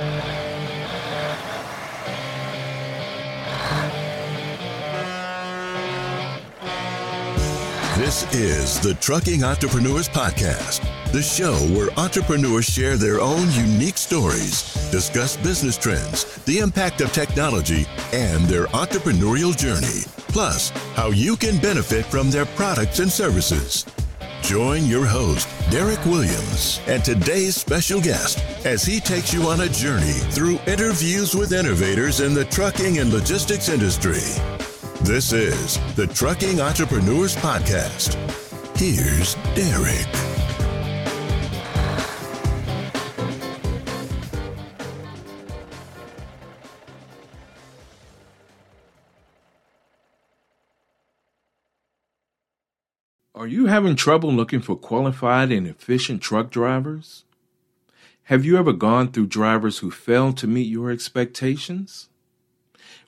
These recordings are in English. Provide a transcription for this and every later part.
This is the Trucking Entrepreneurs Podcast, the show where entrepreneurs share their own unique stories, discuss business trends, the impact of technology, and their entrepreneurial journey, plus how you can benefit from their products and services. Join your host, Derek Williams, and today's special guest as he takes you on a journey through interviews with innovators in the trucking and logistics industry. This is the Trucking Entrepreneurs Podcast. Here's Derek. You having trouble looking for qualified and efficient truck drivers? Have you ever gone through drivers who failed to meet your expectations?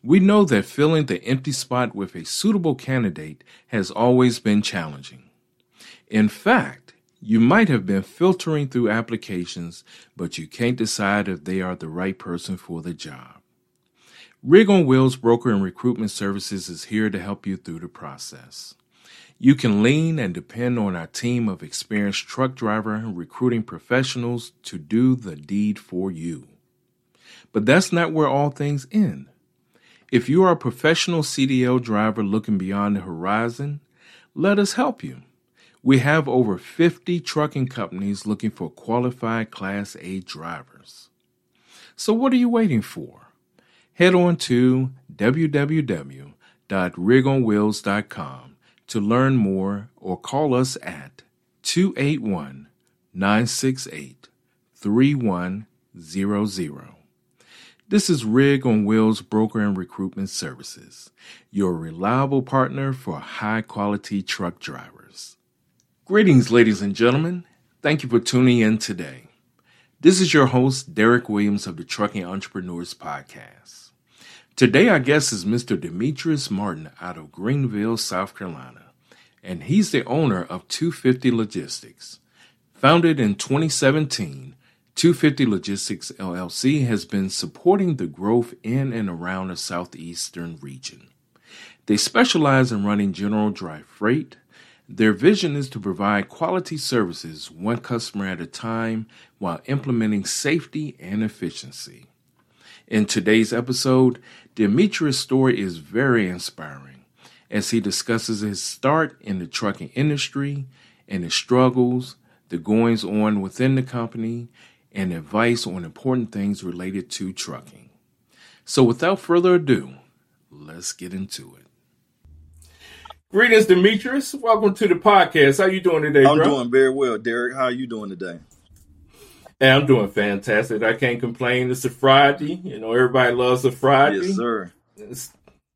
We know that filling the empty spot with a suitable candidate has always been challenging. In fact, you might have been filtering through applications, but you can't decide if they are the right person for the job. Rig on Wheels Broker and Recruitment Services is here to help you through the process. You can lean and depend on our team of experienced truck driver recruiting professionals to do the deed for you. But that's not where all things end. If you are a professional CDL driver looking beyond the horizon, let us help you. We have over 50 trucking companies looking for qualified Class A drivers. So, what are you waiting for? Head on to www.rigonwheels.com to learn more or call us at 281 968 3100. This is Rig on Wheels Broker and Recruitment Services, your reliable partner for high quality truck drivers. Greetings, ladies and gentlemen. Thank you for tuning in today. This is your host, Derek Williams of the Trucking Entrepreneurs Podcast. Today, our guest is Mr. Demetrius Martin out of Greenville, South Carolina, and he's the owner of 250 Logistics. Founded in 2017, 250 Logistics LLC has been supporting the growth in and around the southeastern region. They specialize in running general dry freight. Their vision is to provide quality services one customer at a time while implementing safety and efficiency. In today's episode, Demetrius' story is very inspiring as he discusses his start in the trucking industry and his struggles, the goings on within the company, and advice on important things related to trucking. So, without further ado, let's get into it. Greetings, Demetrius. Welcome to the podcast. How you doing today, I'm bro? doing very well, Derek. How are you doing today? Hey, I'm doing fantastic. I can't complain. It's a Friday. You know, everybody loves a Friday. Yes, sir. Yes,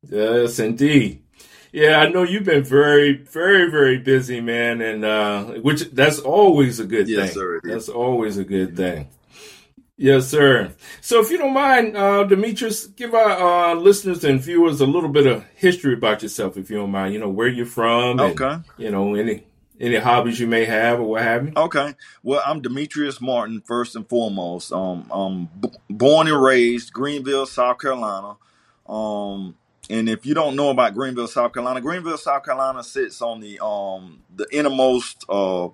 yes, indeed. Yeah, I know you've been very, very, very busy, man, and uh, which that's always a good Yes, thing. sir. That's always a good thing. Yes, sir. So, if you don't mind, uh, Demetrius, give our uh, listeners and viewers a little bit of history about yourself, if you don't mind. You know where you're from, and, Okay. you know any any hobbies you may have or what have you. Okay. Well, I'm Demetrius Martin, first and foremost. Um, I'm b- born and raised Greenville, South Carolina. Um, and if you don't know about Greenville, South Carolina, Greenville, South Carolina sits on the um the innermost uh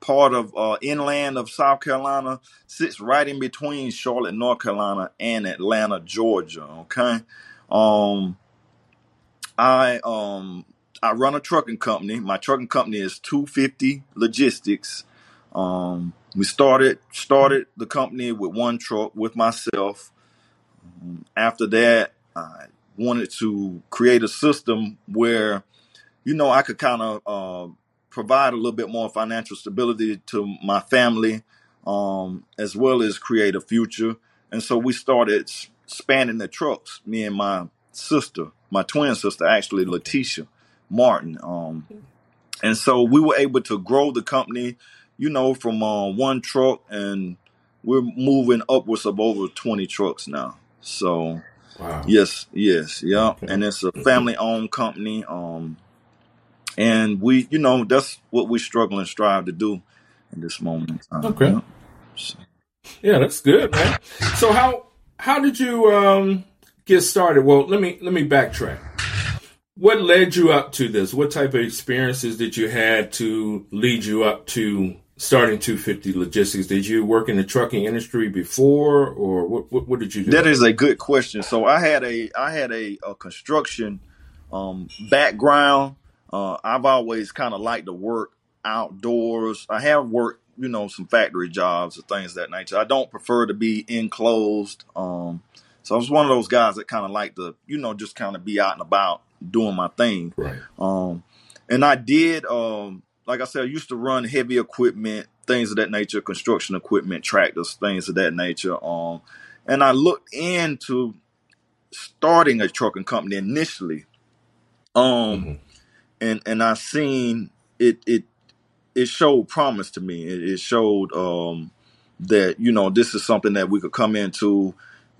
part of uh inland of South Carolina, sits right in between Charlotte, North Carolina, and Atlanta, Georgia. Okay. Um, I um I run a trucking company. My trucking company is 250 Logistics. Um, we started started the company with one truck with myself. Um, After that, I wanted to create a system where, you know, I could kind of uh, provide a little bit more financial stability to my family, um, as well as create a future. And so we started spanning the trucks. Me and my sister, my twin sister, actually Leticia Martin. Um, and so we were able to grow the company, you know, from uh, one truck, and we're moving upwards of over 20 trucks now. So Wow. yes, yes, yeah, Okay. and it's a family-owned company. Um, and we, you know, that's what we struggle and strive to do in this moment in time. Okay. Yeah. So, Yeah, that's good, man. So how how did you um, get started? Well, let me let me backtrack. What led you up to this? What type of experiences did you had to lead you up to starting 250 Logistics? Did you work in the trucking industry before, or what? What, what did you do? That is a good question. So I had a I had a, a construction um, background. Uh, I've always kind of liked to work outdoors. I have worked, you know, some factory jobs and things that nature. I don't prefer to be enclosed. Um, so I was one of those guys that kind of like to, you know, just kind of be out and about doing my thing. Right. Um, and I did, um, like I said, I used to run heavy equipment, things of that nature, construction equipment, tractors, things of that nature. Um, and I looked into starting a trucking company initially. Um, mm-hmm. and and I seen it it it showed promise to me. It, it showed um, that you know this is something that we could come into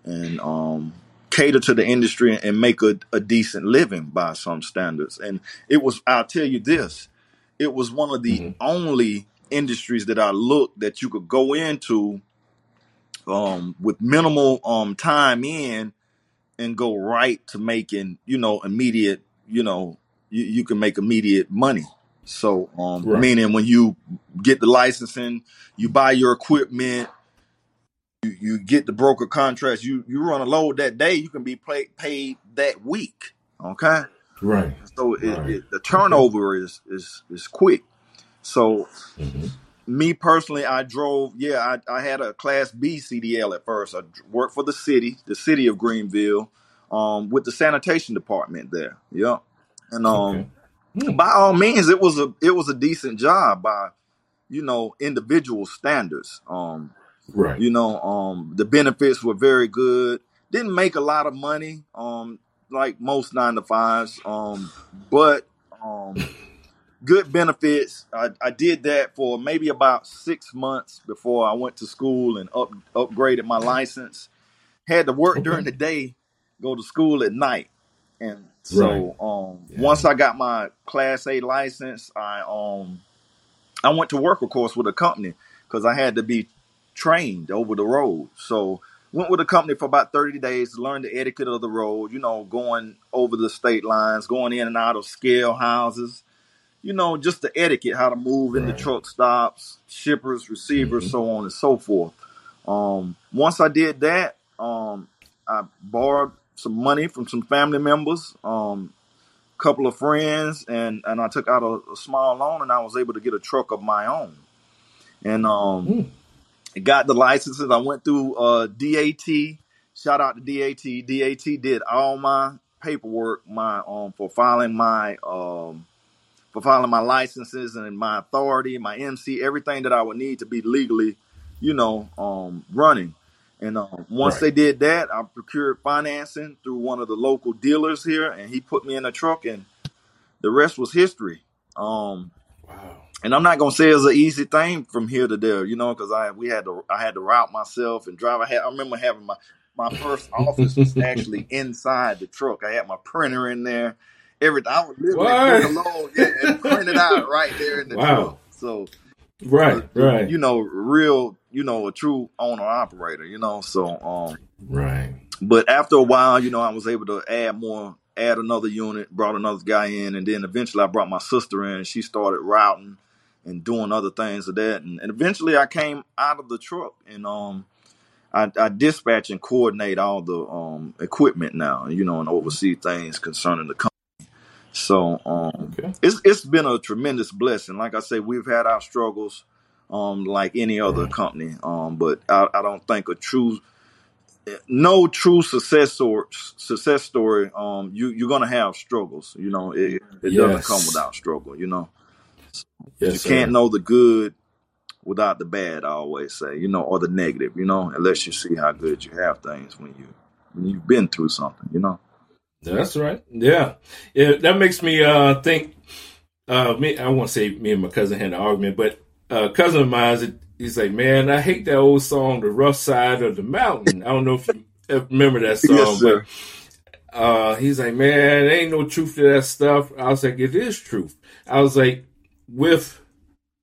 and um, cater to the industry and make a, a decent living by some standards. And it was, I'll tell you this, it was one of the mm-hmm. only industries that I looked that you could go into um, with minimal um, time in and go right to making, you know, immediate, you know, you, you can make immediate money. So, um, right. meaning when you get the licensing, you buy your equipment, you, you get the broker contracts, you you run a load that day, you can be play, paid that week. Okay, right. So it, right. It, the turnover okay. is is is quick. So mm-hmm. me personally, I drove. Yeah, I, I had a Class B CDL at first. I worked for the city, the city of Greenville, um, with the sanitation department there. Yeah, and um, okay. Hmm. by all means, it was a it was a decent job by you know individual standards. Um, Right. You know, um, the benefits were very good. Didn't make a lot of money, um, like most nine to fives, um, but um, good benefits. I, I did that for maybe about six months before I went to school and up upgraded my license. Had to work during the day, go to school at night, and so um, Yeah. once I got my Class A license, I um I went to work, of course, with a company because I had to be trained over the road. So went with a company for about 30 days to learn the etiquette of the road, you know, going over the state lines, going in and out of scale houses, you know, just the etiquette, how to move in the truck stops, shippers, receivers, mm-hmm. so on and so forth. Um, once I did that, um, I borrowed some money from some family members, um, couple of friends, and, and I took out a, a, small loan and I was able to get a truck of my own. And um, mm got the licenses. I went through uh, DAT. Shout out to DAT. DAT did all my paperwork, my um for filing my um for filing my licenses and my authority, my MC, everything that I would need to be legally, you know, um running. And um, once right. they did that, I procured financing through one of the local dealers here, and he put me in a truck, and the rest was history. Um, wow and I'm not gonna say it's an easy thing from here to there, you know, because I we had to I had to route myself and drive. I had I remember having my my first office was actually inside the truck. I had my printer in there, everything. I would literally book alone, yeah, and print it out right there in the wow. truck. So, right, uh, right, you know, real, you know, a true owner operator, you know. So, um, right. But after a while, you know, I was able to add more, add another unit, brought another guy in, and then eventually I brought my sister in. She started routing and doing other things of that. And, and eventually I came out of the truck and um I, I dispatch and coordinate all the um equipment now, you know, and oversee things concerning the company. So um okay. it's it's been a tremendous blessing. Like I say, we've had our struggles um like any other right. company. Um but I, I don't think a true no true success or success story um you you're gonna have struggles you know it, it yes. doesn't come without struggle you know Yes, you sir. can't know the good without the bad. I always say, you know, or the negative, you know, unless you see how good you have things when you when you've been through something, you know. That's right. Yeah, yeah that makes me uh, think. Uh, me, I won't say me and my cousin had an argument, but uh, cousin of mine, he's like, "Man, I hate that old song, "The Rough Side of the Mountain." I don't know if you remember that song, yes, but uh, he's like, "Man, ain't no truth to that stuff." I was like, "It is truth." I was like, with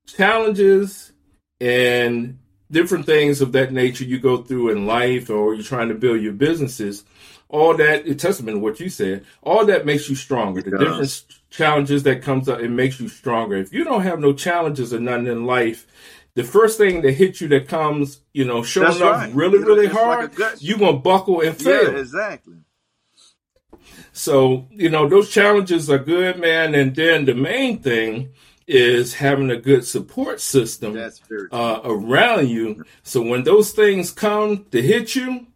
challenges and different things of that nature you go through in life or you're trying to build your businesses, all that, a testament to what you said, all that makes you stronger. The different challenges that comes up, it makes you stronger. If you don't have no challenges or nothing in life, the first thing that hits you that comes, you know, showing That's up right. really, You know, really it's like hard, you're gonna buckle and fail. Yeah, exactly. So, you know, those challenges are good, man. And then the main thing is having a good support system uh, around you. So when those things come to hit you,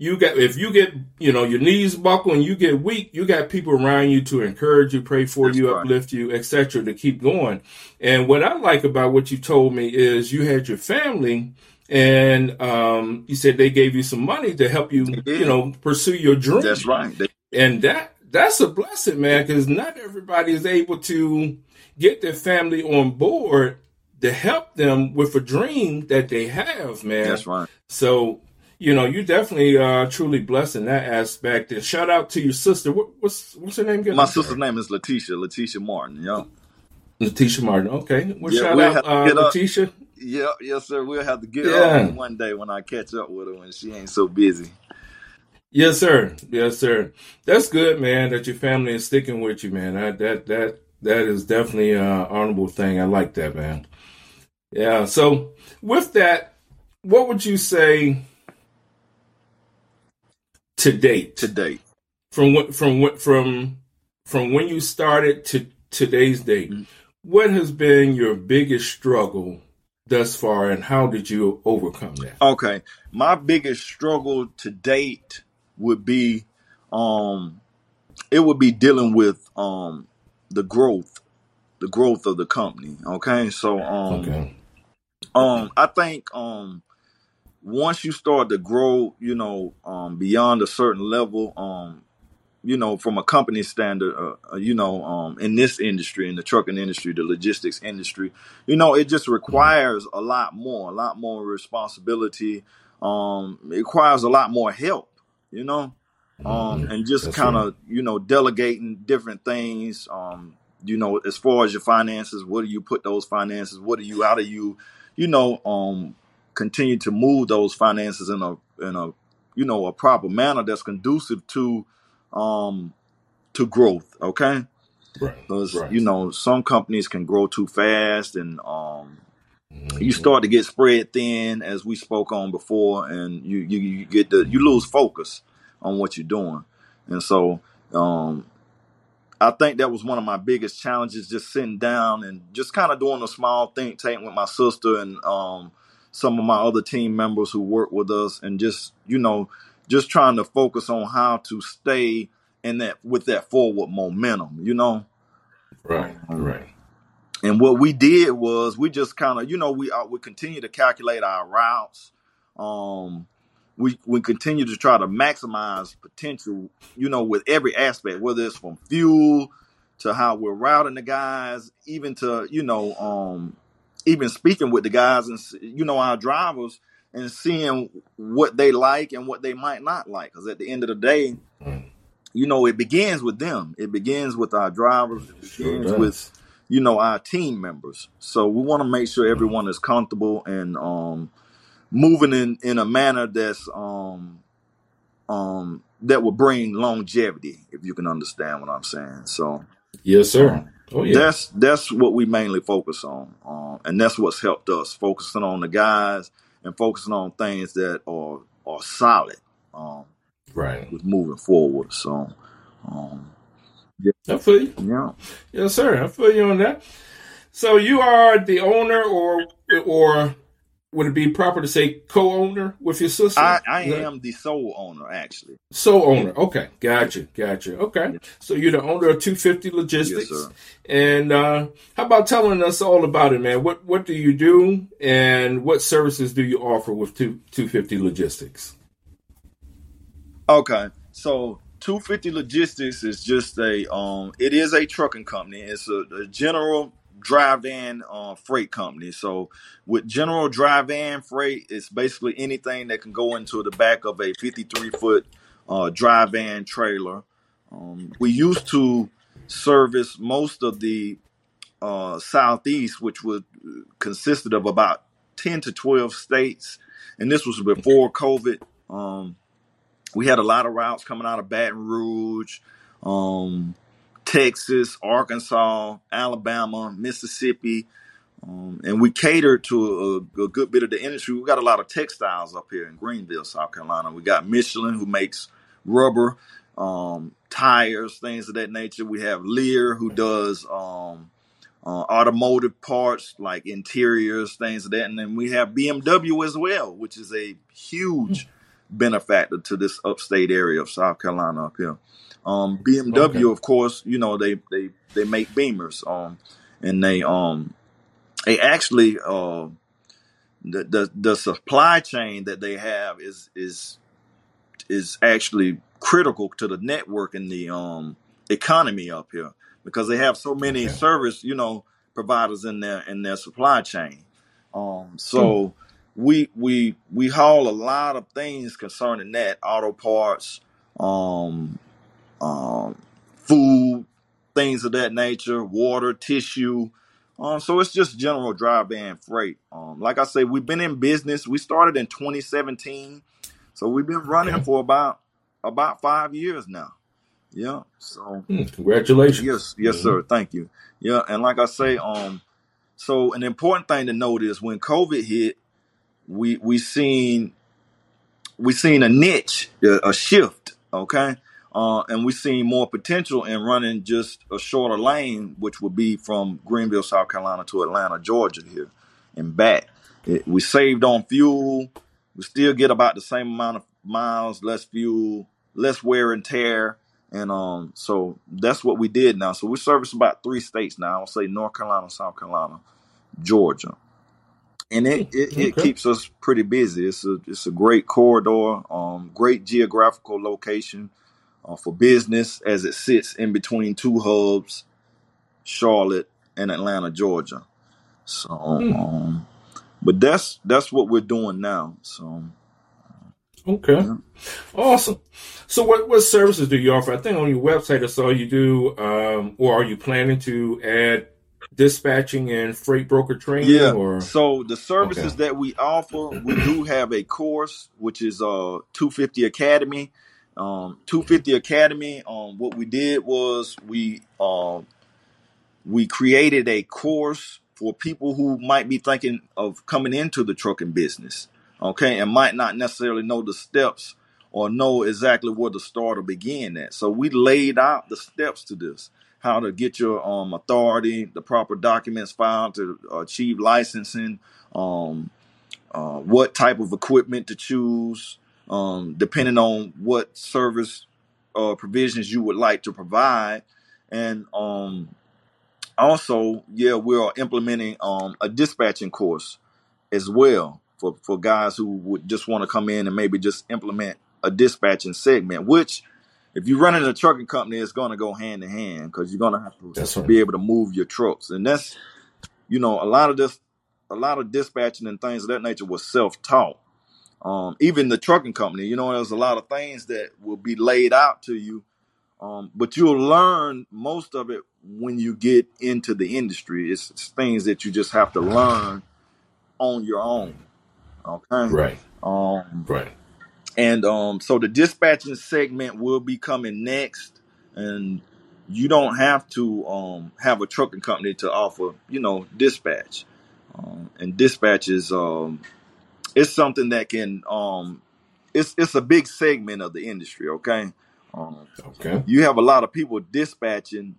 you got if you get you know your knees buckle and you get weak, you got people around you to encourage you, pray for That's you, right. uplift you, etc. to keep going. And what I like about what you told me is you had your family and um, you said they gave you some money to help you, you know, pursue your dream That's right. They, and that that's a blessing, man, because not everybody is able to get their family on board to help them with a dream that they have, man. that's right. So, you know, you definitely uh truly blessed in that aspect. And shout out to your sister. What, what's what's her name again? My sister's name is Leticia. Leticia Martin. Yeah. Leticia Martin. Okay. Well, Yeah, shout we'll out uh. Leticia. Yeah, yes, sir. We'll have to get Yeah. her one day when I catch up with her when she ain't so busy. Yes, sir. Yes, sir. That's good, man. That your family is sticking with you, man. That that that that is definitely an honorable thing. I like that, man. Yeah. So with that, what would you say to date To date. from what from what from from when you started to today's date? Mhm. What has been your biggest struggle thus far, and how did you overcome that? Okay. My biggest struggle to date would be um it would be dealing with um the growth, the growth of the company. Okay. So um Okay. um I think um once you start to grow, you know, um beyond a certain level, um you know, from a company standard, uh, uh, you know, um, in this industry, in the trucking industry, the logistics industry, you know, it just requires a lot more, a lot more responsibility. Um, it requires a lot more help, you know, um, Mhm. and just kind right. of, you know, delegating different things. Um, you know, as far as your finances, what do you put those finances? What do you, out of you, you know, um, continue to move those finances in a, in a, you know, a proper manner that's conducive to, um, to growth. Okay. Right. Because, Right. you know, some companies can grow too fast and, um, you Mhm. start to get spread thin as we spoke on before and you, you, you get the, you lose focus on what you're doing. And so, um, I think that was one of my biggest challenges, just sitting down and just kind of doing a small think tank with my sister and um, some of my other team members who work with us, and just you know, just trying to focus on how to stay in that with that forward momentum, you know. Right. Um, Right. and what we did was we just kind of, you know, we uh, we continue to calculate our routes. Um, we we continue to try to maximize potential, you know, with every aspect, whether it's from fuel to how we're routing the guys, even to you know, um, even speaking with the guys and you know our drivers and seeing what they like and what they might not like. Because at the end of the day, you know, it begins with them. It begins with our drivers. It Sure with you know our team members so we want to make sure everyone is comfortable and um moving in in a manner that's um um that will bring longevity if you can understand what i'm saying so Yes, sir. um Oh yeah. that's that's what we mainly focus on um and that's what's helped us focusing on the guys and focusing on things that are are solid um Right. with moving forward so um yeah I feel you. yeah Yes, sir. I feel you on that. So you are the owner, or or would it be proper to say co-owner with your sister? i i that- am the sole owner actually Sole owner. Okay. Gotcha. Gotcha. Okay. Yeah. So you're the owner of 250 yes Logistics. sir And uh, how about telling us all about it, man? What what do you do and what services do you offer with two, 250 Logistics? Okay, so 250 Logistics is just a um, it is a trucking company. It's a, a general dry van uh, freight company. So with general dry van freight, it's basically anything that can go into the back of a 53 foot uh, dry van trailer. Um, we used to service most of the uh, southeast, which would consisted of about ten to twelve states, and this was before COVID. Um, we had a lot of routes coming out of Baton Rouge, um, Texas, Arkansas, Alabama, Mississippi, um, and we cater to a, a, good bit of the industry. We got a lot of textiles up here in Greenville, South Carolina. We got Michelin, who makes rubber, um, tires, things of that nature. We have Lear, who does um, uh, automotive parts like interiors, things of that. And then we have BMW as well, which is a huge benefactor to this upstate area of South Carolina up here. Um, BMW, okay. of course, you know they they they make Beamers, um, and they um they actually uh, the, the the supply chain that they have is is is actually critical to the network and the um economy up here because they have so many okay. service you know providers in their in their supply chain. Um, so. Hmm we we we haul a lot of things concerning that auto parts um um food things of that nature water tissue. Um so it's just general dry van freight. Um like i say we've been in business. We started in 2017 so we've been running for about about five years now. Yeah so hmm, congratulations. Yes yes mm-hmm. sir. Thank you. Yeah and like i say um so an important thing to note is when covid hit we we seen we seen a niche, a, shift, okay, uh, and we seen more potential in running just a shorter lane, which would be from Greenville, South Carolina, to Atlanta, Georgia, here and back. It, we saved on fuel. We still get about the same amount of miles, less fuel, less wear and tear, and um, so that's what we did now. So we service about three states now. I'll say North Carolina, South Carolina, Georgia and it, it, it keeps us pretty busy. It's a it's a great corridor, um, great geographical location uh, for business as it sits in between two hubs, Charlotte and Atlanta, Georgia. So, hmm. um, but that's that's what we're doing now. So, okay, yeah. awesome. So, what what services do you offer? I think on your website I saw you do, um, or are you planning to add dispatching and freight broker training? Yeah. Or? So the services okay. that we offer, we do have a course which is uh 250 Academy. Um, 250 Academy. Um, what we did was we um we created a course for people who might be thinking of coming into the trucking business, okay, and might not necessarily know the steps or know exactly where to start or begin at. So we laid out the steps to this how to get your um, authority, the proper documents filed to achieve licensing, um, uh, what type of equipment to choose, um, depending on what service uh, provisions you would like to provide, and um, also, yeah, we are implementing um, a dispatching course as well for for guys who would just want to come in and maybe just implement a dispatching segment, which if you're running a trucking company, it's going to go hand in hand because you're going to have to That's right. be able to move your trucks, and that's you know a lot of this, a lot of dispatching and things of that nature was self-taught. Um, even the trucking company, you know, there's a lot of things that will be laid out to you, um, but you'll learn most of it when you get into the industry. It's, it's things that you just have to learn on your own. Okay. Right. Um, right. And um, so the dispatching segment will be coming next, and you don't have to um, have a trucking company to offer, you know, dispatch. Um, and dispatch is um, it's something that can um, it's it's a big segment of the industry. Okay. Um, okay. You have a lot of people dispatching,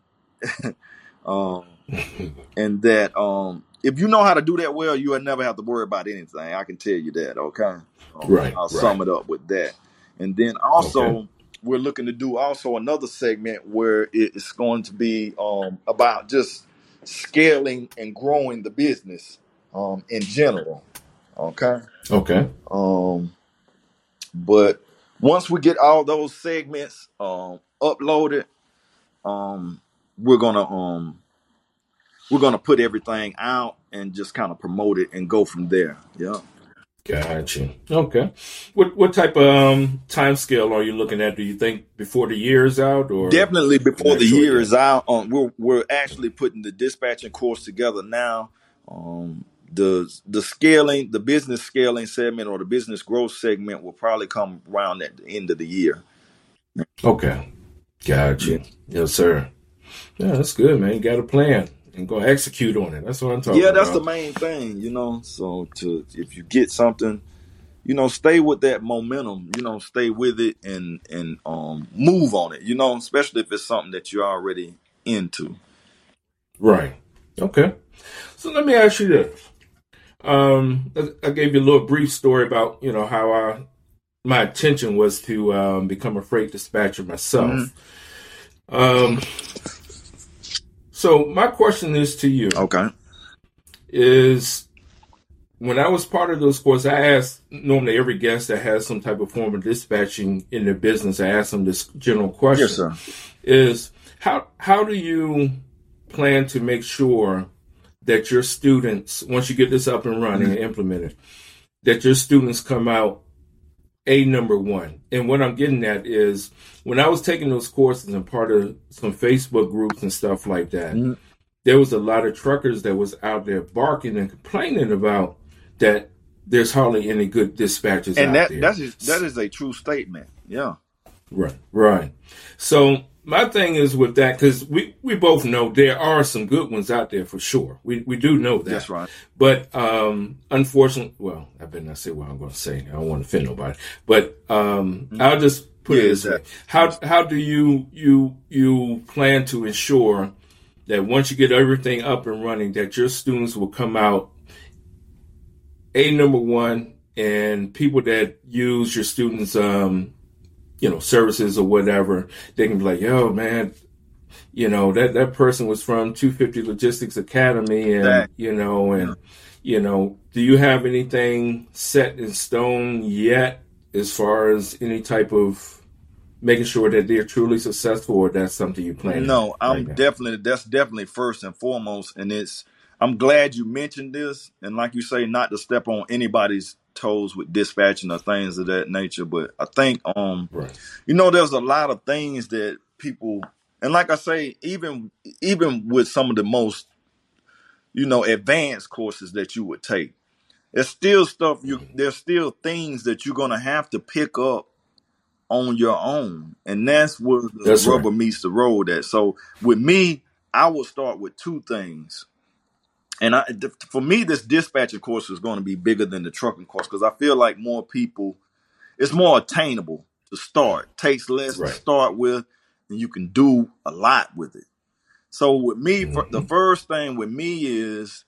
um, and that um, if you know how to do that well, you will never have to worry about anything. I can tell you that. Okay. Um, right. I'll sum it up with that. And then also, okay. we're looking to do also another segment where it's going to be um, about just scaling and growing the business um, in general. Okay. Okay. Um, but once we get all those segments um, uploaded, um, we're gonna um, we're gonna put everything out and just kind of promote it and go from there. Yeah. Gotcha. Okay. What what type of um, time scale are you looking at? Do you think before the year is out, or definitely before the year is out? Um, we're we're actually putting the dispatching course together now. Um, the the scaling, the business scaling segment or the business growth segment will probably come around at the end of the year. Okay. Gotcha. Yeah. Yes, sir. Yeah, that's good, man. You got a plan and go execute on it. That's what I'm talking Yeah, that's the main thing, you know. So to if you get something, you know, stay with that momentum, you know, stay with it and and um move on it, you know, especially if it's something that you're already into. Right. Okay. So let me ask you this. Um, I gave you a little brief story about, you know, how I my intention was to um, become a freight dispatcher myself. Mhm. Um, so my question is to you Okay. is when I was part of those courses, I asked normally every guest that has some type of form of dispatching in their business, I ask them this general question Yes, sir. is how how do you plan to make sure that your students once you get this up and running and implemented that your students come out a number one and what i'm getting at is when i was taking those courses and part of some facebook groups and stuff like that Mhm. there was a lot of truckers that was out there barking and complaining about that there's hardly any good dispatchers And out that there that is that is a true statement. Yeah. Right, right. So my thing is with that because we we both know there are some good ones out there for sure. We we do know that. That's right. But um, unfortunately, well, I better not say what I'm going to say. I don't want to offend nobody. But um, I'll just put Mm-hmm. Yeah, it this way: how how do you you you plan to ensure that once you get everything up and running, that your students will come out a number one, and people that use your students' um, you know services or whatever, they can be like, "Yo, man." You know that that person was from 250 Logistics Academy, and Exactly. you know, and you know, do you have anything set in stone yet as far as any type of making sure that they're truly successful, or that's something you plan? No, I'm right definitely that's definitely first and foremost, and it's. I'm glad you mentioned this, and like you say, not to step on anybody's toes with dispatching or things of that nature. But I think, um, Right. you know, there's a lot of things that people, and like I say, even even with some of the most, you know, advanced courses that you would take, there's still stuff you. There's still things that you're gonna have to pick up on your own, and that's where the That's right. rubber meets the road. At so with me, I will start with two things. And I, th- for me, this dispatching course is going to be bigger than the trucking course because I feel like more people, it's more attainable to start. Takes less to start with, and you can do a lot with it. So with me, fir- the Mhm. first thing with me is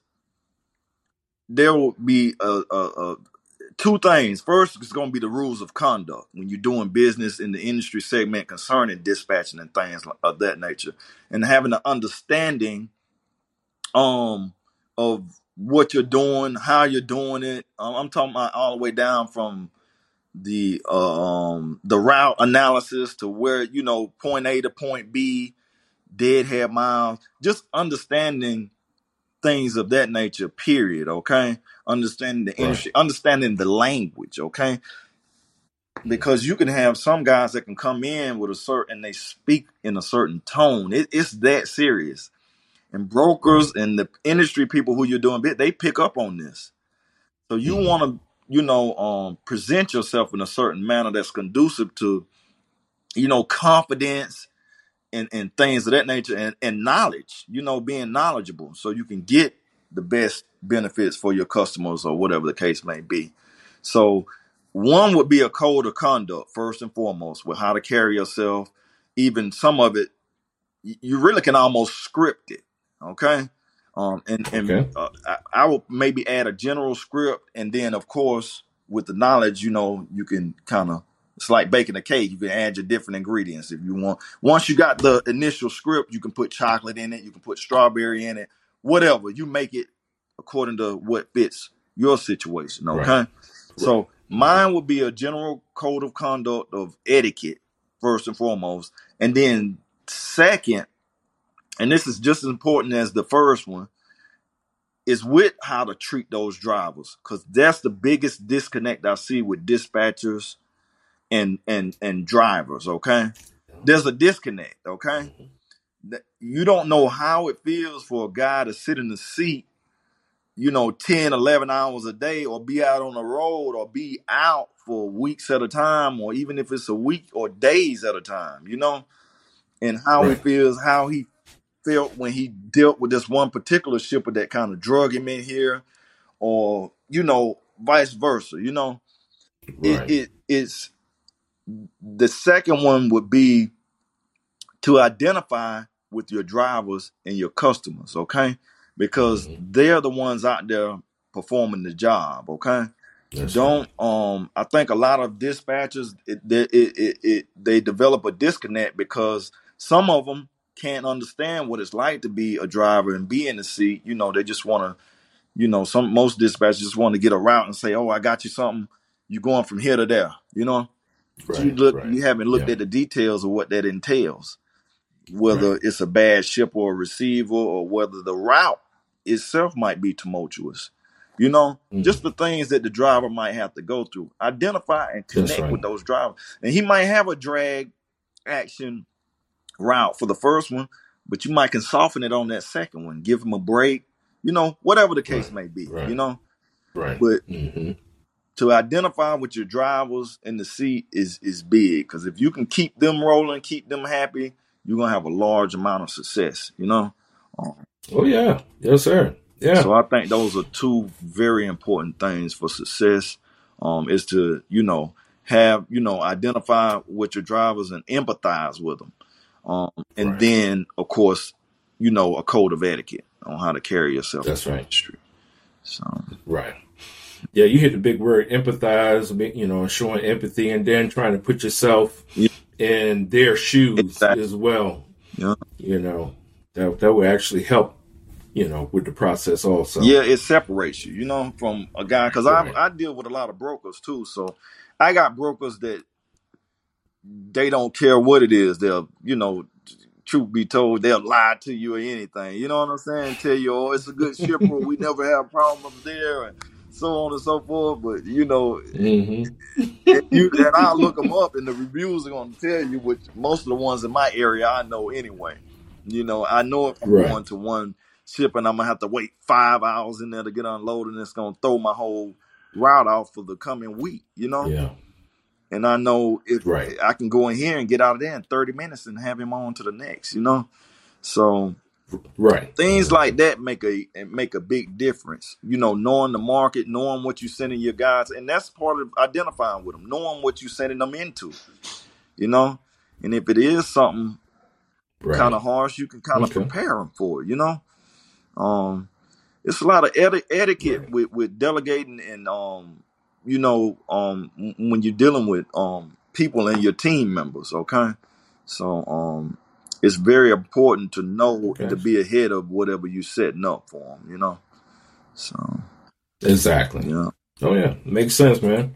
there will be a, a, a two things. First, it's going to be the rules of conduct when you're doing business in the industry segment concerning dispatching and things of that nature, and having an understanding um of what you're doing, how you're doing it. Um, I'm talking about all the way down from the uh, um the route analysis to where you know point A to point B, deadhead miles, just understanding things of that nature. Period. Okay, understanding the Right. industry, understanding the language. Okay, because you can have some guys that can come in with a certain they speak in a certain tone. It, it's that serious. And brokers and the industry people who you're doing bit, they pick up on this. So you Mhm. want to, you know, um, present yourself in a certain manner that's conducive to, you know, confidence and, and things of that nature and, and knowledge, you know, being knowledgeable so you can get the best benefits for your customers or whatever the case may be. So one would be a code of conduct first and foremost with how to carry yourself. Even some of it, you really can almost script it. Okay. Um, and and Okay. uh, I, I will maybe add a general script, and then of course with the knowledge, you know, you can kind of it's like baking a cake. You can add your different ingredients if you want. Once you got the initial script, you can put chocolate in it. You can put strawberry in it. Whatever you make it according to what fits your situation. Okay. Right. So mine would be a general code of conduct of etiquette first and foremost, and then second, and this is just as important as the first one, is with how to treat those drivers because that's the biggest disconnect I see with dispatchers and and and drivers. Okay, there's a disconnect. Okay, mm-hmm. That- you don't know how it feels for a guy to sit in the seat you know 10 11 hours a day or be out on the road or be out for weeks at a time or even if it's a week or days at a time you know and how he Right. feels how he felt when he dealt with this one particular shipper that kind of drug him in here or you know vice versa you know Right. it it's the second one would be to identify with your drivers and your customers, okay? Because hmm they're the ones out there performing the job, okay? That's Don't right. um I think a lot of dispatchers it, they- it, it, it they develop a disconnect because some of them can't understand what it's like to be a driver and be in the seat. You know, they just want to, you know, some most dispatchers just want to get a route and say, "Oh, I got you something. You're going from here to there." You know, but you look Right. you haven't looked Yeah. at the details of what that entails Right. whether it's a bad ship or a receiver or whether the route itself might be tumultuous. You know, just hmm the things that the driver might have to go through. Identify and connect with those drivers. And he might have a drag action route for the first one, but you might can soften it on that second one, give him a break, you know, whatever the case Right. may be, you know. Right. But hmm to identify with your drivers in the seat is is big because if you can keep them rolling, keep them happy, you're gonna have a large amount of success. You know. Um, Oh yeah. Yes, sir. Yeah. so I think those are two very important things for success. Um, is to you know have you know identify with your drivers and empathize with them, um, and Right. then of course you know a code of etiquette on how to carry yourself That's right. industry. So Right. Yeah, you hit the big word empathize, you know, showing empathy and then trying to put yourself yeah, in their shoes exactly. as well. Yeah. You know, that that will actually help, you know, with the process also. Yeah, it separates you, you know, from a guy. Because I Right. I deal with a lot of brokers too, so I got brokers that they don't care what it is. They'll, you know, truth be told, they'll lie to you or anything. You know what I'm saying? Tell you, oh, it's a good shipper. We never have problems there, and so on and so forth. But you know, hmm and you and I look them up, and the reviews are going to tell you, which most of the ones in my area I know anyway. You know, I know if I'm Right. going to one ship and I'm gonna have to wait five hours in there to get unloaded, and it's gonna throw my whole route off for the coming week. You know, Yeah. And I know if Right. I can go in here and get out of there in 30 minutes and have him on to the next. You know, so Right. things hmm like that make a make a big difference. You know, knowing the market, knowing what you're sending your guys, and that's part of identifying with them, knowing what you're sending them into. You know, and if it is something kind of harsh, you can kind of Okay. prepare them for it. You know, um, it's a lot of eti- etiquette Right. with with delegating and um, you know, um, when you're dealing with um people and your team members. Okay, so um, it's very important to know and to be ahead of whatever you're setting up for them. You know, so Exactly. yeah. Oh yeah, makes sense, man.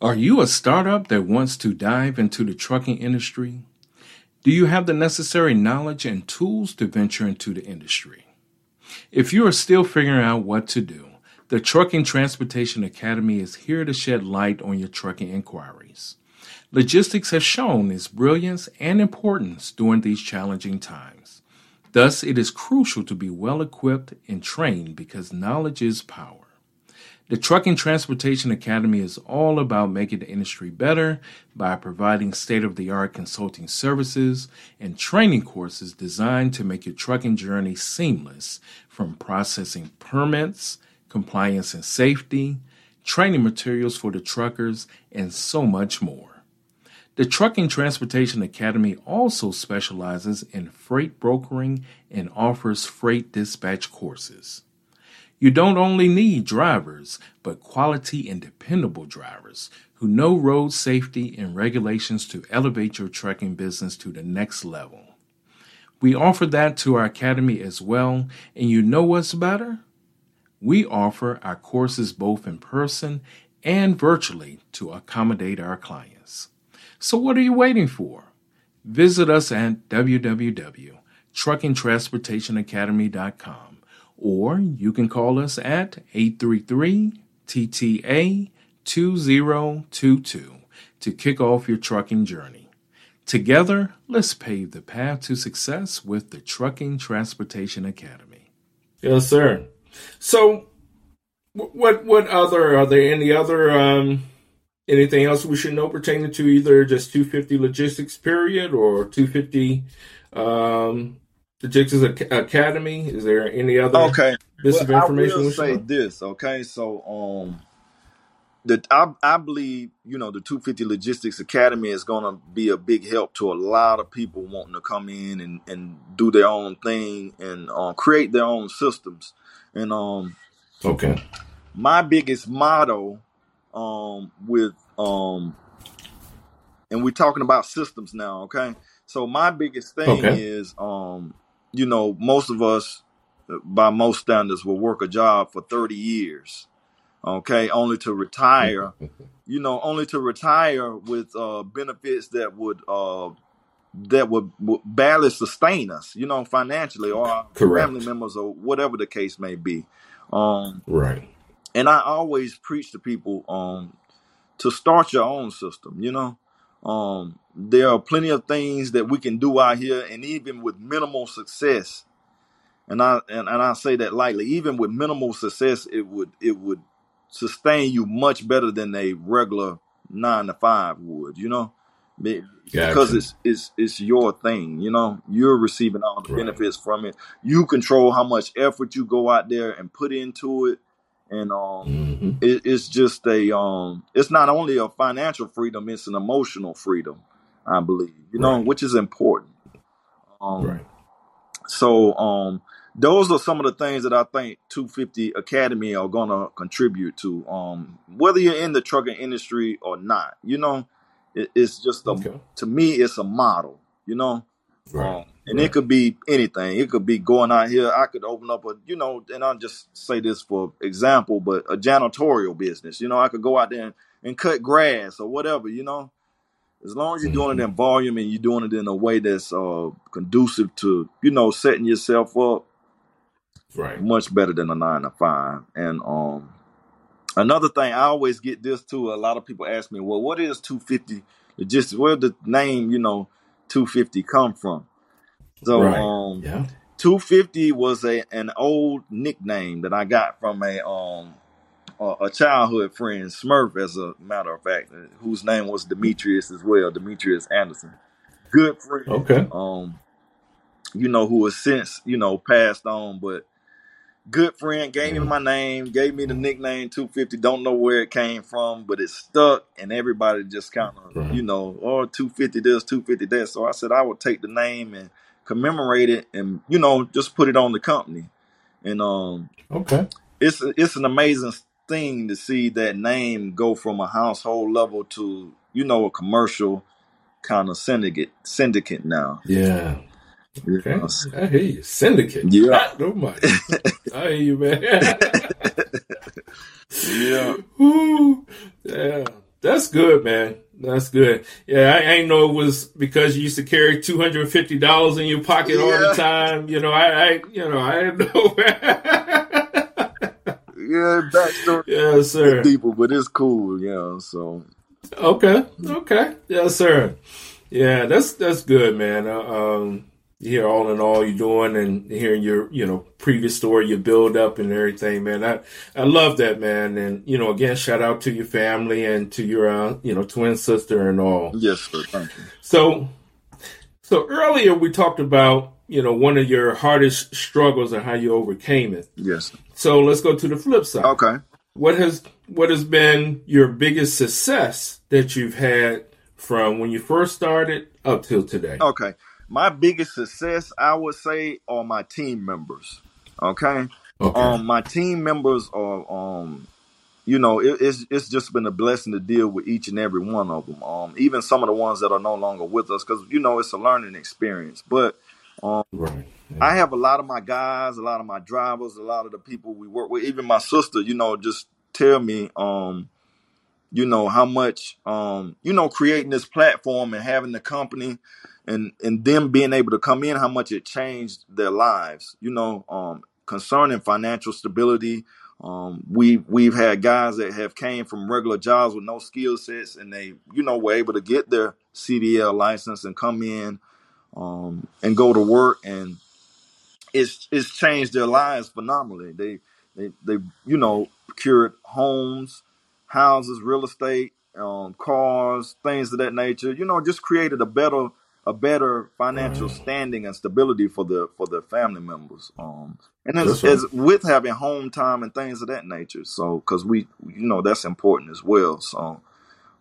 Are you a startup that wants to dive into the trucking industry? Do you have the necessary knowledge and tools to venture into the industry? If you are still figuring out what to do, the Trucking Transportation Academy is here to shed light on your trucking inquiries. Logistics has shown its brilliance and importance during these challenging times. Thus, it is crucial to be well equipped and trained because knowledge is power. The Trucking Transportation Academy is all about making the industry better by providing state of the art consulting services and training courses designed to make your trucking journey seamless from processing permits, compliance and safety, training materials for the truckers, and so much more. The Trucking Transportation Academy also specializes in freight brokering and offers freight dispatch courses. You don't only need drivers, but quality and dependable drivers who know road safety and regulations to elevate your trucking business to the next level. We offer that to our academy as well, and you know what's better? We offer our courses both in person and virtually to accommodate our clients. So, what are you waiting for? Visit us at www.truckingtransportationacademy.com or you can call us at 833 TTA 2022 to kick off your trucking journey. Together, let's pave the path to success with the Trucking Transportation Academy. Yes, sir. So, what what other are there any other um, anything else we should know pertaining to either just 250 logistics period or 250 um, logistics academy? Is there any other Okay. bits Well, of I will we say know? this. Okay. So, um, the I, I believe you know the 250 Logistics Academy is going to be a big help to a lot of people wanting to come in and, and do their own thing and uh, create their own systems. And um, Okay. my biggest motto um, with um, and we're talking about systems now. Okay, so my biggest thing Okay. is um, you know most of us uh, by most standards will work a job for 30 years okay only to retire you know only to retire with uh benefits that would uh that would, would barely sustain us you know financially or family members or whatever the case may be um Right. and i always preach to people um to start your own system you know um there are plenty of things that we can do out here and even with minimal success and I and, and I say that lightly. Even with minimal success, it would it would sustain you much better than a regular nine to five would. You know, Be- because Gotcha. it's it's it's your thing. You know, you're receiving all the Right. benefits from it. You control how much effort you go out there and put into it, and um, hmm it, it's just a um, it's not only a financial freedom; it's an emotional freedom. I believe, you know, Right. which is important. Um, Right. so um those are some of the things that I think 250 Academy are gonna contribute to. Um whether you're in the trucking industry or not, you know, it, it's just a Okay. to me it's a model, you know. Right. Um and it could be anything. It could be going out here. I could open up a, you know, and I'll just say this for example, but a janitorial business. You know, I could go out there and, and cut grass or whatever, you know as long as you're doing it in volume and you're doing it in a way that's uh, conducive to you know setting yourself up Right. much better than a nine to five and um another thing i always get this too a lot of people ask me well what is 250 logistics where the name you know 250 come from so Right. um Yeah. 250 was a an old nickname that i got from a um a a childhood friend smurf as a matter of fact uh, whose name was demetrius as well demetrius anderson good friend Okay. um you know who has since you know passed on but good friend gave me my name gave me the nickname 250 don't know where it came from but it stuck and everybody just kind of Right. you know oh 250 this 250 that so i said i would take the name and commemorate it and you know just put it on the company and um Okay. it's it's an amazing thing to see that name go from a household level to you know a commercial kind of syndicate syndicate now Yeah. Okay. know. I hear you. Syndicate. yeah Hot almighty. I hear you, man. yeah Woo. Yeah. That's good, man. That's good. Yeah, I, I ain't know it was because you used to carry two hundred and fifty dollars in your pocket all the time. You know, I, I you know, I didn't know. yeah backstory yes, is sir. People, but it's cool yeah so Okay. Okay. Yes, sir. Yeah, that's that's good, man. Uh, um, you hear all in all you're doing, and hearing your you know previous story, your build up and everything, man. I I love that, man. And you know, again, shout out to your family and to your uh, you know twin sister and all. yes sir thank you So so earlier we talked about you know one of your hardest struggles and how you overcame it. yes sir. So let's go to the flip side. okay What has what has been your biggest success that you've had from when you first started up till today? okay my biggest success i would say are my team members okay Okay. um my team members are um you know it, it's it's just been a blessing to deal with each and every one of them um even some of the ones that are no longer with us because you know it's a learning experience but um Right. i have a lot of my guys a lot of my drivers a lot of the people we work with even my sister you know just tell me um you know how much um you know creating this platform and having the company and and them being able to come in how much it changed their lives you know um concerning financial stability um we we've had guys that have came from regular jobs with no skill sets and they you know were able to get their CDL license and come in um and go to work and it's it's changed their lives phenomenally. They they they you know procured homes, houses, real estate, um, cars, things of that nature. You know, just created a better a better financial Right. standing and stability for the for the family members. Um, and as, as with having home time and things of that nature. So, because we, you know, that's important as well. So,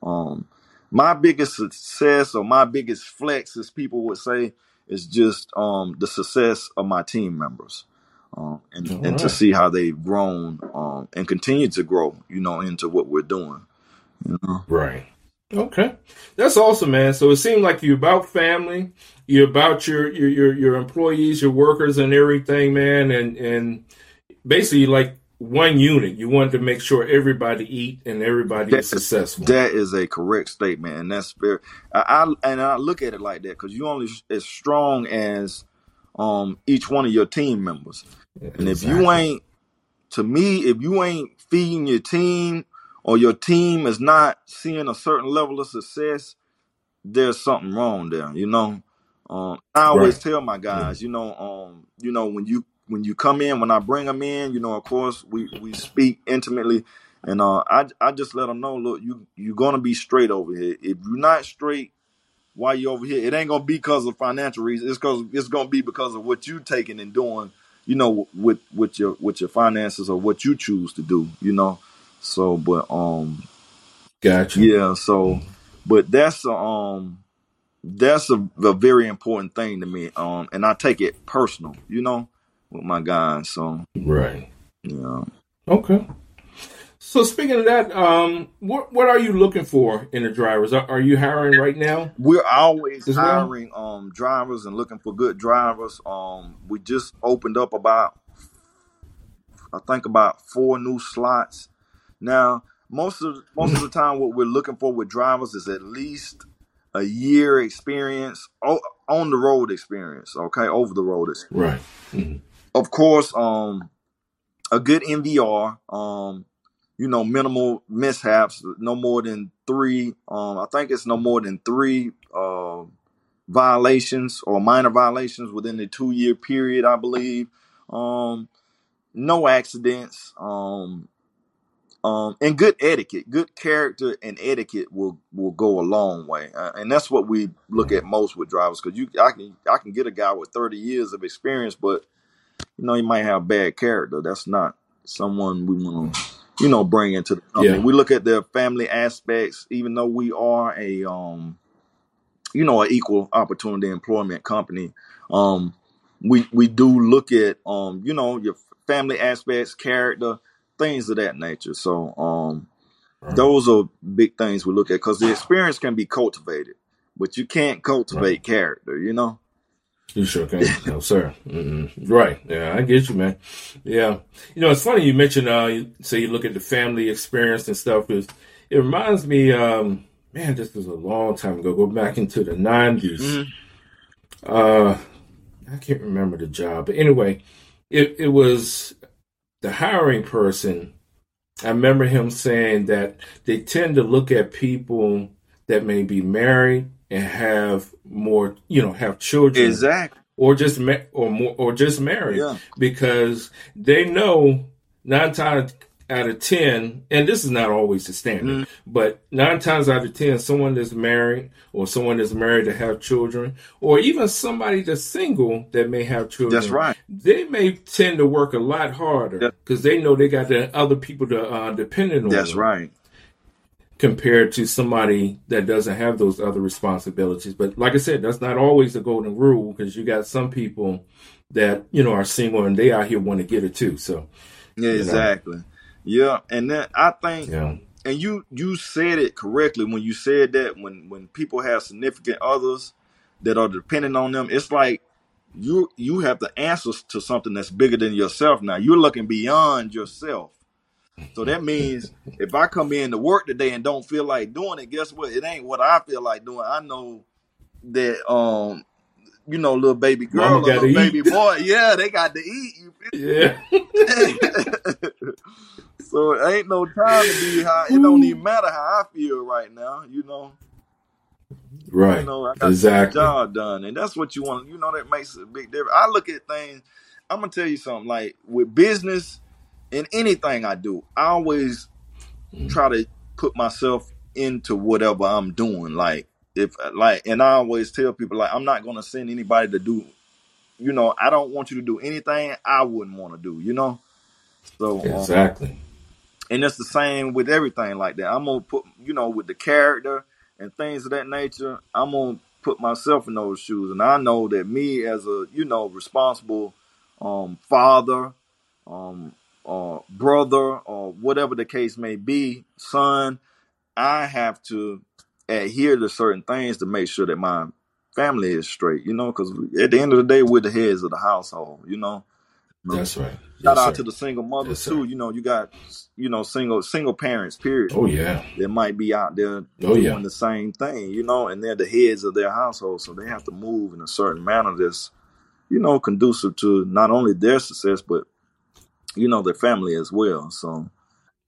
um, my biggest success or my biggest flex, as people would say, is just um the success of my team members. Um, and, All and to see how they've grown um, and continue to grow, you know, into what we're doing. You know? Right. Okay. That's awesome, man. So it seemed like you're about family, you're about your your your, your employees, your workers, and everything, man, and and basically like one unit. You wanted to make sure everybody eat and everybody is That, successful. that is a correct statement, and that's fair. I, I and I look at it like that because you only as strong as um each one of your team members. And if you ain't, to me, if you ain't feeding your team or your team is not seeing a certain level of success, there's something wrong there. You know, um, I always Right. tell my guys, you know, um, you know, when you when you come in, when I bring them in, you know, of course we we speak intimately, and uh, I I just let them know, look, you you're gonna be straight over here. If you're not straight why you're over here, it ain't gonna be because of financial reasons. It's because it's gonna be because of what you taking and doing, you know, with with your with your finances or what you choose to do, you know. So, but um, Gotcha. yeah. So, but that's a, um, that's a, a very important thing to me. Um, and I take it personal, you know, with my guys. So, Right. yeah. Okay. So speaking of that, um, what what are you looking for in the drivers? Are, are you hiring right now We're always well? hiring um drivers and looking for good drivers. Um, we just opened up about I think about four new slots. Now, most of most of the time, what we're looking for with drivers is at least a year experience, o- on the road experience. Okay, over the road experience. Right. Mhm. Of course, um, a good MVR. Um, you know, minimal mishaps, no more than three. Um, I think it's no more than three uh, violations or minor violations within the two year period, I believe. Um, no accidents. Um, um, and good etiquette, good character and etiquette will will go a long way, uh, and that's what we look at most with drivers. Because you, I can I can get a guy with thirty years of experience, but you know he might have bad character. That's not someone we want to you know bring into the company. Yeah. We look at the family aspects, even though we are a um you know an equal opportunity employment company. Um, we we do look at um you know your family aspects, character, things of that nature. So um Right. those are big things we look at because the experience can be cultivated, but you can't Right. cultivate character. You know. You sure can. No, sir. Mm-mm. Right. Yeah, I get you, man. Yeah. You know, it's funny you mentioned, uh, you say you look at the family experience and stuff, because it reminds me, um, man, this was a long time ago. Go back into the 90s. hmm Uh, I can't remember the job. But anyway, it, it was the hiring person. I remember him saying that they tend to look at people that may be married and have more, you know, have children Exactly. or just ma- or more or just married Yeah. because they know nine times out of ten, and this is not always the standard, Mm, but nine times out of ten, someone that's married or someone that's married to have children, or even somebody that's single that may have children. that's right. they may tend to work a lot harder because they know they got the other people to uh, dependent on that's them right. compared to somebody that doesn't have those other responsibilities. But like I said, that's not always the golden rule because you got some people that you know are single and they out here want to get it too. So Yeah, you know, exactly. Yeah, and then I think, yeah, and you you said it correctly when you said that when when people have significant others that are dependent on them, it's like you you have the answers to something that's bigger than yourself. Now you're looking beyond yourself. So that means if I come in to work today and don't feel like doing it, guess what? It ain't what I feel like doing. I know that um you know little baby mama girl or got to little baby boy, yeah, they got to eat. You yeah, feel so it ain't no time to be how it don't even matter how I feel right now, you know. You right, know, I got get the job done. And that's what you want. You know, that makes a big difference. I look at things, I'm gonna tell you something, like with business and anything I do, I always try to put myself into whatever I'm doing. Like if like, and I always tell people like, I'm not gonna send anybody to do. You know, I don't want you to do anything I wouldn't want to do. You know, so um, exactly. And it's the same with everything like that. I'm gonna put, you know, with the character and things of that nature. I'm gonna put myself in those shoes, and I know that me as a, you know, responsible um, father, um, or brother, or whatever the case may be, son, I have to adhere to certain things to make sure that my family is straight, you know, because at the end of the day, we're the heads of the household, you know. That's right. Shout yes, out sir. to the single mothers yes, too. You know, you got you know single single parents. Period. Oh yeah. they might be out there oh, doing yeah. the same thing. You know, and they're the heads of their household, so they have to move in a certain manner that's you know conducive to not only their success but you know their family as well. So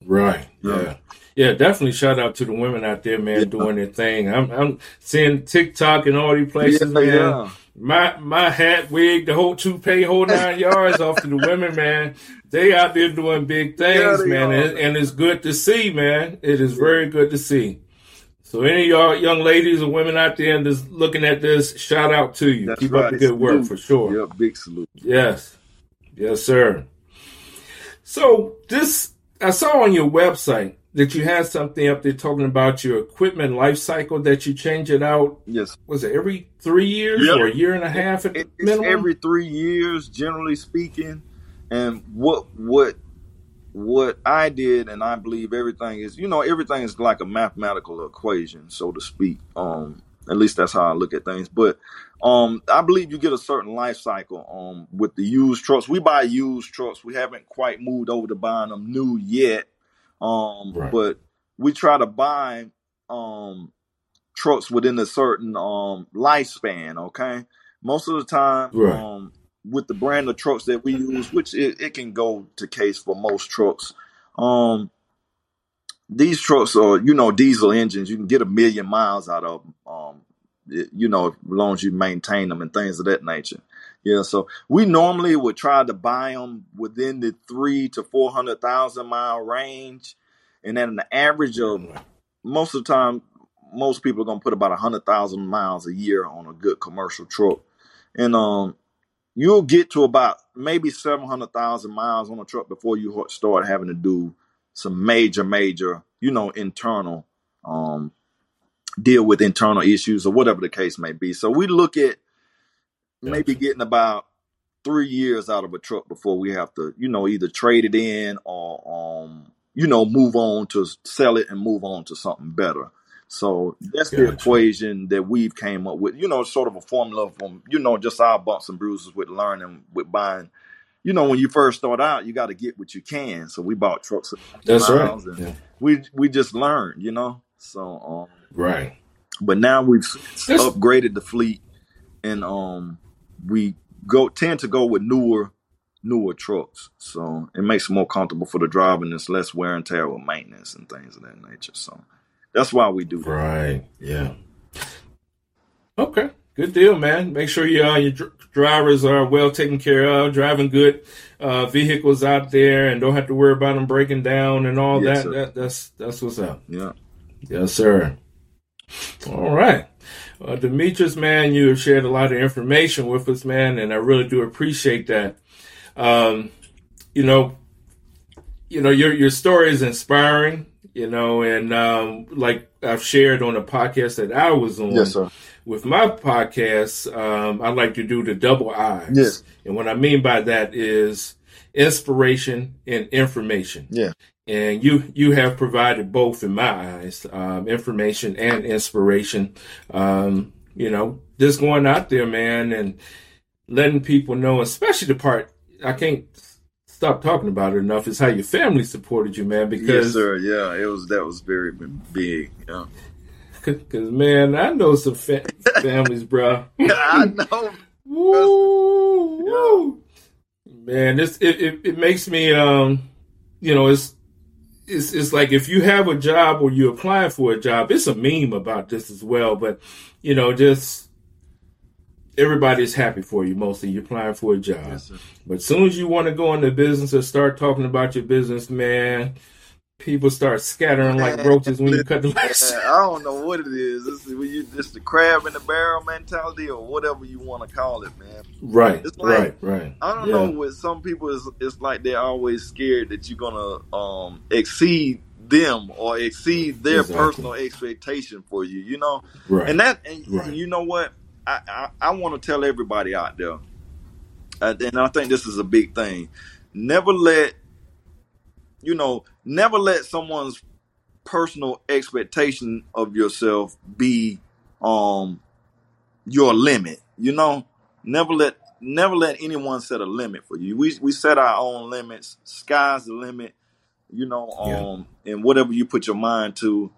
Right. Yeah. Yeah, definitely shout out to the women out there, man, yeah. doing their thing. I'm I'm seeing TikTok and all these places, yeah, man. Yeah. My my hat, wig, the whole toupee, whole nine yards off to the women, man. They out there doing big things, man, and, and, it's good to see, man. It is very good to see. So any of y'all young ladies or women out there and just looking at this, shout out to you. That's Keep right. up the good work for sure. Yeah, big salute. Yes. Yes, sir. So this I saw on your website that you had something up there talking about your equipment life cycle that you change it out. Yes. Was it every three years yep. or a year and a half at it, it's every three years, generally speaking. And what what what I did, and I believe everything is, you know, everything is like a mathematical equation, so to speak. Um, at least that's how I look at things. But um, I believe you get a certain life cycle um, with the used trucks. We buy used trucks. We haven't quite moved over to buying them new yet. Um, right. But we try to buy um, trucks within a certain um, lifespan. Okay, most of the time, right. um, with the brand of trucks that we use, which it, it can go to case for most trucks. Um, these trucks are, you know, diesel engines. You can get a million miles out of them. Um, you know, as long as you maintain them and things of that nature. Yeah, so we normally would try to buy them within the three to four hundred thousand mile range, and then an average of most of the time, most people are gonna put about a hundred thousand miles a year on a good commercial truck, and um, you'll get to about maybe seven hundred thousand miles on a truck before you start having to do some major, major, you know, internal um, deal with internal issues or whatever the case may be. So we look at maybe getting about three years out of a truck before we have to, you know, either trade it in or, um, you know, move on to sell it and move on to something better. So that's gotcha. the equation that we've came up with. You know, sort of a formula from you know just our bumps and bruises with learning with buying you know, when you first start out, you got to get what you can. So we bought trucks. That's right. Yeah. We we just learned, you know. So um, right. But now we've upgraded the fleet, and um, we go tend to go with newer newer trucks. So it makes it more comfortable for the driver, and it's less wear and tear with maintenance and things of that nature. So that's why we do that. Right. Yeah. Okay. Good deal, man. Make sure you, uh, your dr- drivers are well taken care of, driving good uh, vehicles out there, and don't have to worry about them breaking down and all yes, that. that. That's that's what's up. Yeah. Yes, sir. All right. Uh, Demetrius, man, you have shared a lot of information with us, man, and I really do appreciate that. Um, you know, you know, your your story is inspiring, you know, and um, like I've shared on a podcast that I was on. Yes, sir with my podcast, um, I like to do the double eyes. Yes. And what I mean by that is inspiration and information. Yeah. And you you have provided both in my eyes, um, information and inspiration. Um, you know, just going out there, man, and letting people know, especially the part I can't stop talking about it enough is how your family supported you, man. Because yes, sir. Yeah, it was that was very big. Yeah. Cause man, I know some fa- families, bro. I know. woo, woo. Man, this it, it, it makes me um, you know, it's it's it's like if you have a job or you apply for a job, it's a meme about this as well. But you know, just everybody's happy for you mostly. You're applying for a job. Yes, but as soon as you want to go into business and start talking about your business, man, people start scattering like roaches when you cut the lights. I don't know what it is. This is you, it's the crab in the barrel mentality or whatever you want to call it, man. Right, it's like, right, right. I don't yeah. know. With some people, it's, it's like they're always scared that you're gonna um, exceed them or exceed their exactly. personal expectation for you. You know, right. and that, and right. you know what? I, I, I want to tell everybody out there, uh, and I think this is a big thing. Never let, you know, never let someone's personal expectation of yourself be um your limit. You know, never let never let anyone set a limit for you. We we set our own limits. Sky's the limit. You know, um, yeah. and whatever you put your mind to,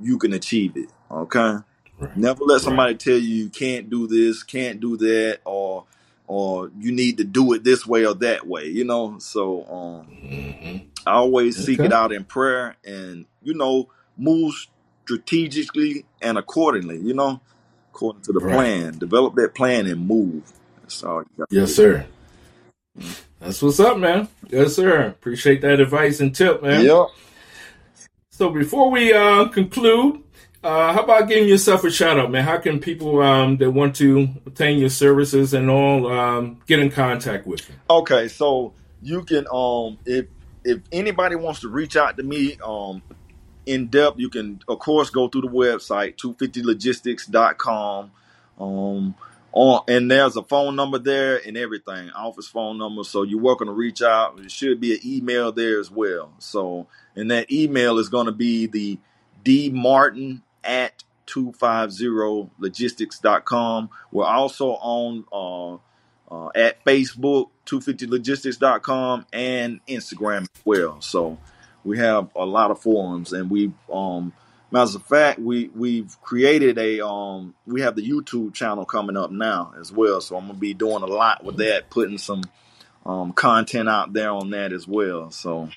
you can achieve it. Okay. Right. Never let somebody right. tell you you can't do this, can't do that, or or you need to do it this way or that way. You know, so um, mm-hmm. I always seek it out in prayer, and you know, move strategically and accordingly. You know, according to the right. plan. Develop that plan and move. That's all. yes, sir. That's what's up, man. Yes, sir. Appreciate that advice and tip, man. Yep. So before we uh, conclude, uh, how about giving yourself a shout out, man? How can people um, that want to obtain your services and all um, get in contact with you? Okay, so you can um, if if anybody wants to reach out to me um, in depth, you can of course go through the website 250logistics.com. Um, on and there's a phone number there and everything, office phone number. So you're welcome to reach out. There should be an email there as well. So and that email is going to be the D Martin at 250logistics.com. We're also on uh, uh, at Facebook, 250logistics.com, and Instagram as well. So we have a lot of forums, and we, um, as a fact, we we've created a um, we have the YouTube channel coming up now as well. So I'm gonna be doing a lot with that, putting some um, content out there on that as well. So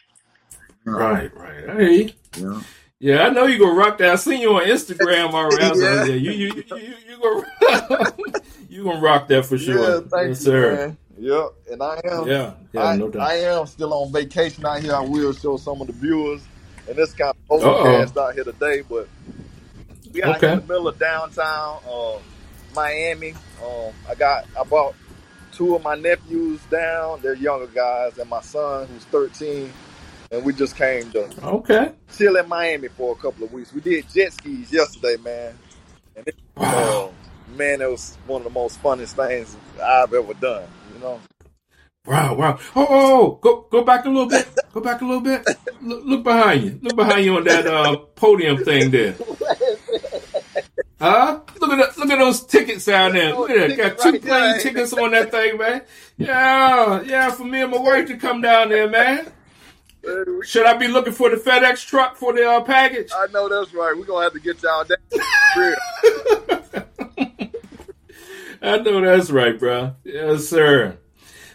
right, right, hey, yeah. Yeah, I know you're gonna rock that. I seen you on Instagram already. yeah. yeah, you you you you, you gonna you gonna rock that for sure. Yeah, thank yes, you, sir. Man. Yep, and I am. Yeah, yeah, I, no doubt. I am still on vacation out here. I will show some of the viewers, and it's kind of overcast out here today. But we out okay. in the middle of downtown uh, Miami. Um, I got I brought two of my nephews down. They're younger guys, and my son who's 13 and we just came to okay chill in Miami for a couple of weeks. We did jet skis yesterday, man. And it, wow. Uh, man, it was one of the most funnest things I've ever done. You know. Wow, wow. Oh, oh, oh, go go back a little bit. Go back a little bit. Look, look behind you. Look behind you on that uh, podium thing there. Huh? Look at that, look at those tickets out there. Look at that. Got two plane tickets on that thing, man. Yeah, yeah, for me and my wife to come down there, man. Should I be looking for the FedEx truck for the uh, package? I know that's right. We're gonna have to get y'all down. I know that's right, bro. Yes, sir.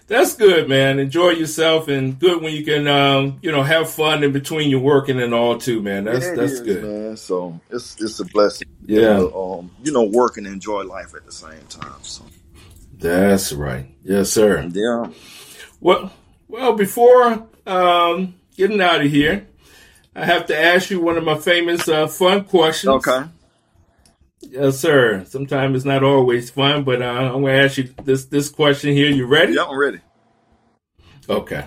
That's good, man. Enjoy yourself, and good when you can, um, you know, have fun in between your working and all too, man. That's yeah, that's is, good, man. So it's it's a blessing. Yeah, to, um, you know, work and enjoy life at the same time. So that's right. Yes, sir. Yeah. Well, well, before um, getting out of here, I have to ask you one of my famous uh, fun questions. Okay. Yes, sir. Sometimes it's not always fun, but uh, I'm going to ask you this this question here. You ready? Yeah, I'm ready. Okay.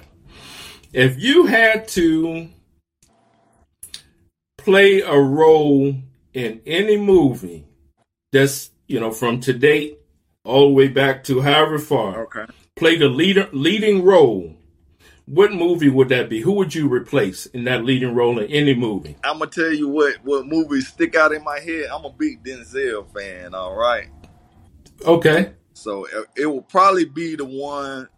If you had to play a role in any movie that's you know from today all the way back to however far, okay, play the leader leading role what movie would that be? Who would you replace in that leading role in any movie? I'm gonna tell you what what movies stick out in my head. I'm a big Denzel fan. All right. Okay. So it, will probably be the one.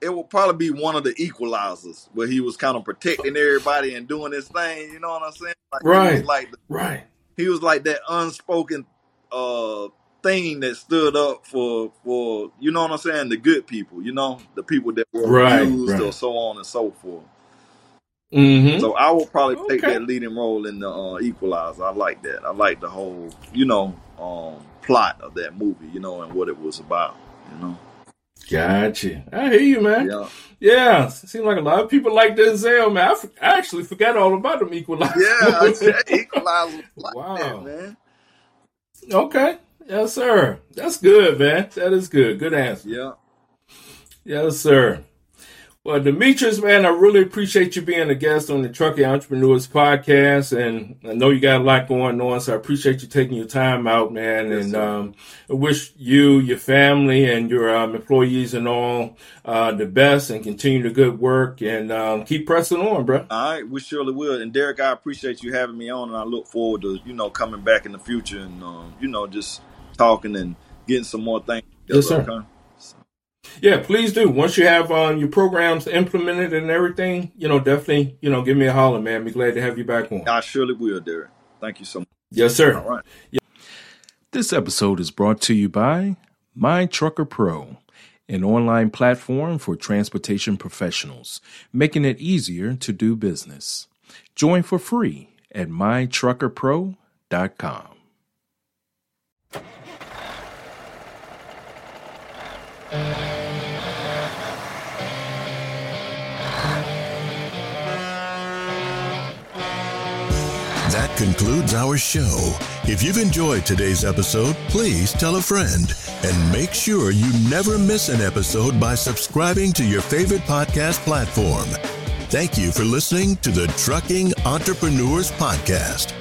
It will probably be one of the equalizers where he was kind of protecting everybody and doing his thing. You know what I'm saying? Like, right. like the, right. He was like that unspoken uh thing that stood up for for you know what I'm saying, the good people, you know, the people that were right, abused right. or so on and so forth. Mm-hmm. So I will probably okay. take that leading role in the uh, Equalizer. I like that. I like the whole, you know, um, plot of that movie, you know, and what it was about, you know. Gotcha. I hear you, man. Yeah. Yeah. Seems like a lot of people like Denzel, man. I, f- I actually forgot all about them Equalizer. Yeah, Equalizer. wow, that, man. Okay. Yes, sir. That's good, man. That is good. Good answer. Yeah. Yes, sir. Well, Demetrius, man, I really appreciate you being a guest on the Trucking Entrepreneurs podcast. And I know you got a lot going on, so I appreciate you taking your time out, man. Yes, and um, I wish you, your family, and your um, employees and all uh, the best and continue the good work and um, keep pressing on, bro. All right, we surely will. And Derek, I appreciate you having me on, and I look forward to, you know, coming back in the future and, um, you know, just talking and getting some more things. Yes, sir. Okay? Yeah, please do. Once you have um, your programs implemented and everything, you know, definitely, you know, give me a holler, man. Be glad to have you back on. I surely will, Derek. Thank you so much. Yes, sir. All right. Yeah. This episode is brought to you by My Trucker Pro, an online platform for transportation professionals, making it easier to do business. Join for free at mytruckerpro.com. That concludes our show. If you've enjoyed today's episode, please tell a friend and make sure you never miss an episode by subscribing to your favorite podcast platform. Thank you for listening to the Trucking Entrepreneurs Podcast.